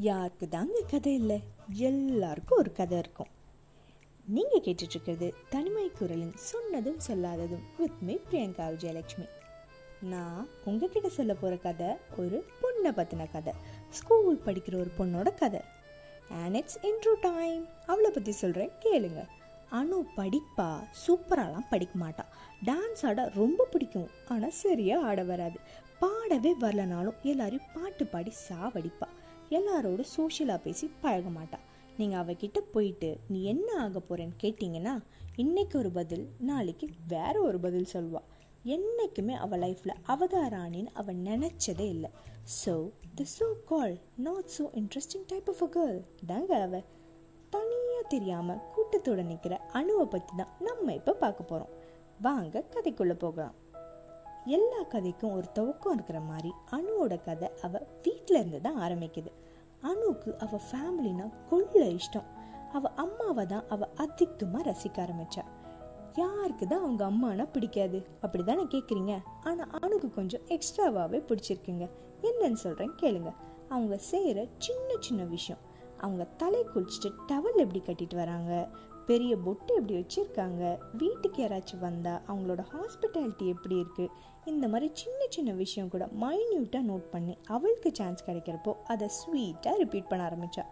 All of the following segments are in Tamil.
யாருக்கு தாங்க கதை இல்லை? எல்லாருக்கும் ஒரு கதை இருக்கும். நீங்கள் கேட்டுட்ருக்கிறது தனிமை குரலின் சொன்னதும் சொல்லாததும் வித் மீ பிரியங்கா விஜயலட்சுமி. நான் உங்ககிட்ட சொல்ல போகிற கதை ஒரு பொண்ணை பற்றின கதை. ஸ்கூல் படிக்கிற ஒரு பொண்ணோட கதை. அண்ட் இட்ஸ் இன்ட்ரோ டைம் அவளை பற்றி சொல்கிறேன் கேளுங்க. அனு படிப்பா? சூப்பராலாம் படிக்க மாட்டா. டான்ஸ் ஆட ரொம்ப பிடிக்கும். ஆனால் சரியாக ஆட வராது. பாடவே வரலனாலும் எல்லாரையும் பாட்டு பாடி சாவடிப்பா. எல்லாரோட சோஷியலாக பேசி பழக மாட்டா. நீங்கள் அவகிட்ட போயிட்டு நீ என்ன ஆக போகிறேன்னு கேட்டிங்கன்னா இன்னைக்கு ஒரு பதில் நாளைக்கு வேற ஒரு பதில் சொல்வா. என்னைக்குமே அவள் லைஃப்பில் அவதாராணின்னு அவள் நினச்சதே இல்லை. So the so call not so interesting type of a girl தாங்க அவள் தனியாக தெரியாமல் கூட்டத்தோட நிற்கிற அணுவை பற்றி தான் நம்ம இப்போ பார்க்க போகிறோம் வாங்க கதைக்குள்ளே போகலாம். எல்லா கதைக்கும் ஒரு துவக்கம் இருக்கிற மாதிரி அணுவோட கதை அவள் வீட்டில் இருந்து தான் ஆரம்பிக்குது. அணுவுக்கு அவள் ஃபேமிலினா கொள்ள இஷ்டம். அவள் அம்மாவை தான் அவள் அதிகமாக ரசிக்க ஆரம்பிச்சா. யாருக்கு தான் அவங்க அம்மானா பிடிக்காது? அப்படி தானே கேட்குறீங்க ஆனால் அணுக்கு கொஞ்சம் எக்ஸ்ட்ராவாகவே பிடிச்சிருக்குங்க. என்னன்னு சொல்கிறேன் கேளுங்க. அவங்க செய்கிற சின்ன சின்ன விஷயம். அவங்க தலை குளிச்சுட்டு டவல் எப்படி கட்டிட்டு வராங்க? பெரிய பொட்டு எப்படி வச்சுருக்காங்க? வீட்டுக்கு யாராச்சும் வந்தால் அவங்களோட ஹாஸ்பிட்டாலிட்டி எப்படி இருக்குது இந்த மாதிரி சின்ன சின்ன விஷயம் கூட மைன்யூட்டாக நோட் பண்ணி அவளுக்கு சான்ஸ் கிடைக்கிறப்போ அதை ஸ்வீட்டாக ரிப்பீட் பண்ண ஆரம்பித்தா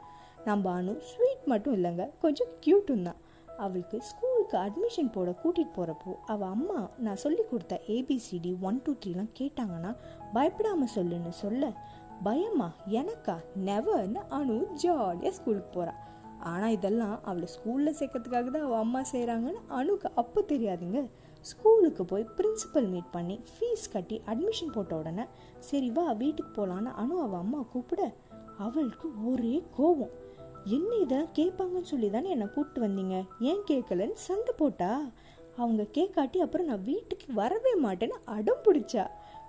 நம்ம அனு ஸ்வீட் மட்டும் இல்லைங்க கொஞ்சம் க்யூட்டும் தான். அவளுக்கு ஸ்கூலுக்கு அட்மிஷன் போட கூட்டிகிட்டு போகிறப்போ அவள் அம்மா நான் சொல்லி கொடுத்த ஏபிசிடி ஒன் டூ த்ரீலாம் கேட்டாங்கன்னா பயப்படாமல் சொல்லுன்னு சொல்ல. பயமா? எனக்கா? நெவர்னு அனு ஜாலியாக ஸ்கூலுக்கு போகிறாள் ஆனால் இதெல்லாம் அவளை ஸ்கூலில் சேர்க்கறதுக்காக தான் அவள் அம்மா செய்கிறாங்கன்னு அணுக்கு அப்போ தெரியாதுங்க. ஸ்கூலுக்கு போய் பிரின்சிபல் மீட் பண்ணி ஃபீஸ் கட்டி அட்மிஷன் போட்ட உடனே சரி வா வீட்டுக்கு போகலான்னு அனு அவள் அம்மா கூப்பிட அவளுக்கு ஒரே கோவம். என்ன இதெல்லாம் கேட்பாங்கன்னு சொல்லி தானே என்னை கூப்பிட்டு வந்தீங்க? ஏன் கேட்கலன்னு சண்டை போட்டா? அவங்க கேட்காட்டி அப்புறம் நான் வீட்டுக்கு வரவே மாட்டேன்னு அடம் பிடிச்சா.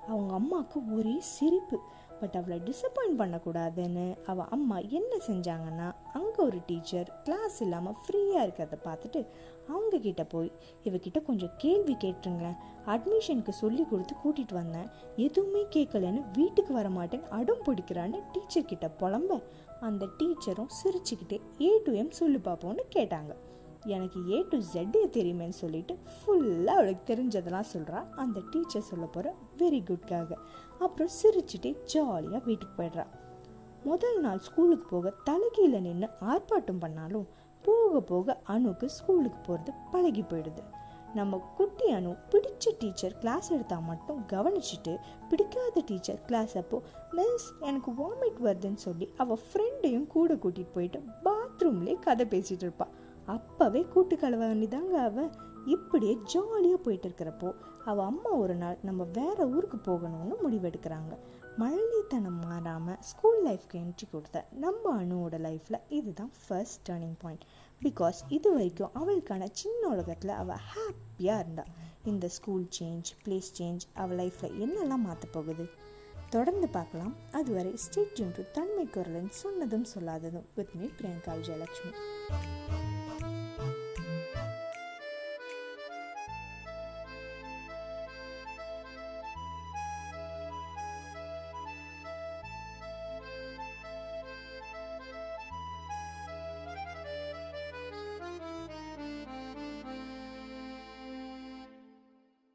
அவங்க அம்மாவுக்கு ஒரே சிரிப்பு. பட் அவளை டிசப்பாயிண்ட் பண்ணக்கூடாதுன்னு அவள் அம்மா என்ன செஞ்சாங்கன்னா அங்கே ஒரு டீச்சர் கிளாஸ் இல்லாமல் ஃப்ரீயாக இருக்கிறத பார்த்துட்டு அவங்க கிட்ட போய் இவகிட்ட கொஞ்சம் கேள்வி கேட்டுருங்களேன். அட்மிஷனுக்கு சொல்லி கொடுத்து கூட்டிகிட்டு வந்தேன். எதுவுமே கேட்கலன்னு வீட்டுக்கு வரமாட்டேன். அடம் பிடிக்கிறான்னு டீச்சர்கிட்ட புலம்ப அந்த டீச்சரும் சிரிச்சுக்கிட்டே ஏ டு எம் சொல்லி பார்ப்போன்னு கேட்டாங்க. எனக்கு ஏ டு ஜெட்டே தெரியுமேன்னு சொல்லிட்டு ஃபுல்லாக அவளுக்கு தெரிஞ்சதெல்லாம் சொல்கிறா அந்த டீச்சர் சொல்ல போகிற வெரி குட்காக அப்புறம் சிரிச்சுட்டே ஜாலியாக வீட்டுக்கு போயிடுறா. முதல் நாள் ஸ்கூலுக்கு போக தலைகீழ நின்று ஆர்ப்பாட்டம் பண்ணாலும் போக போக அணுக்கு ஸ்கூலுக்கு போகிறது பழகி போயிடுது. நம்ம குட்டி அணு பிடிச்ச டீச்சர் கிளாஸ் எடுத்தால் மட்டும் கவனிச்சுட்டு பிடிக்காத டீச்சர் கிளாஸ் அப்போ மிஸ் எனக்கு வாமிட் வருதுன்னு சொல்லி அவள் ஃப்ரெண்டையும் கூட கூட்டிகிட்டு போயிட்டு பாத்ரூம்லேயே கதை பேசிகிட்டு இருப்பாள் அப்போவே கூட்டு கலவ வேண்டிதாங்க அவள் இப்படியே ஜாலியாக போயிட்டு இருக்கிறப்போ அவள் அம்மா ஒரு நாள் நம்ம வேற ஊருக்கு போகணும்னு முடிவெடுக்கிறாங்க. மழலைத்தனம் மாறாமல் ஸ்கூல் லைஃப்க்கு என்ட்ரி கொடுத்த நம்ம அணுவோட லைஃப்பில் இதுதான் ஃபர்ஸ்ட் டேர்னிங் பாயிண்ட் பிகாஸ் இது வரைக்கும் அவளுக்கான சின்ன உலகத்தில் அவள் ஹாப்பியாக இருந்தாள் இந்த ஸ்கூல் சேஞ்ச் பிளேஸ் சேஞ்ச் அவள் லைஃப்பில் என்னெல்லாம் மாற்ற போகுது? தொடர்ந்து பார்க்கலாம். அதுவரை ஸ்டேட் டு தன்மை குரலன் சொன்னதும் சொல்லாததும். With me Priyanka Vijayalakshmi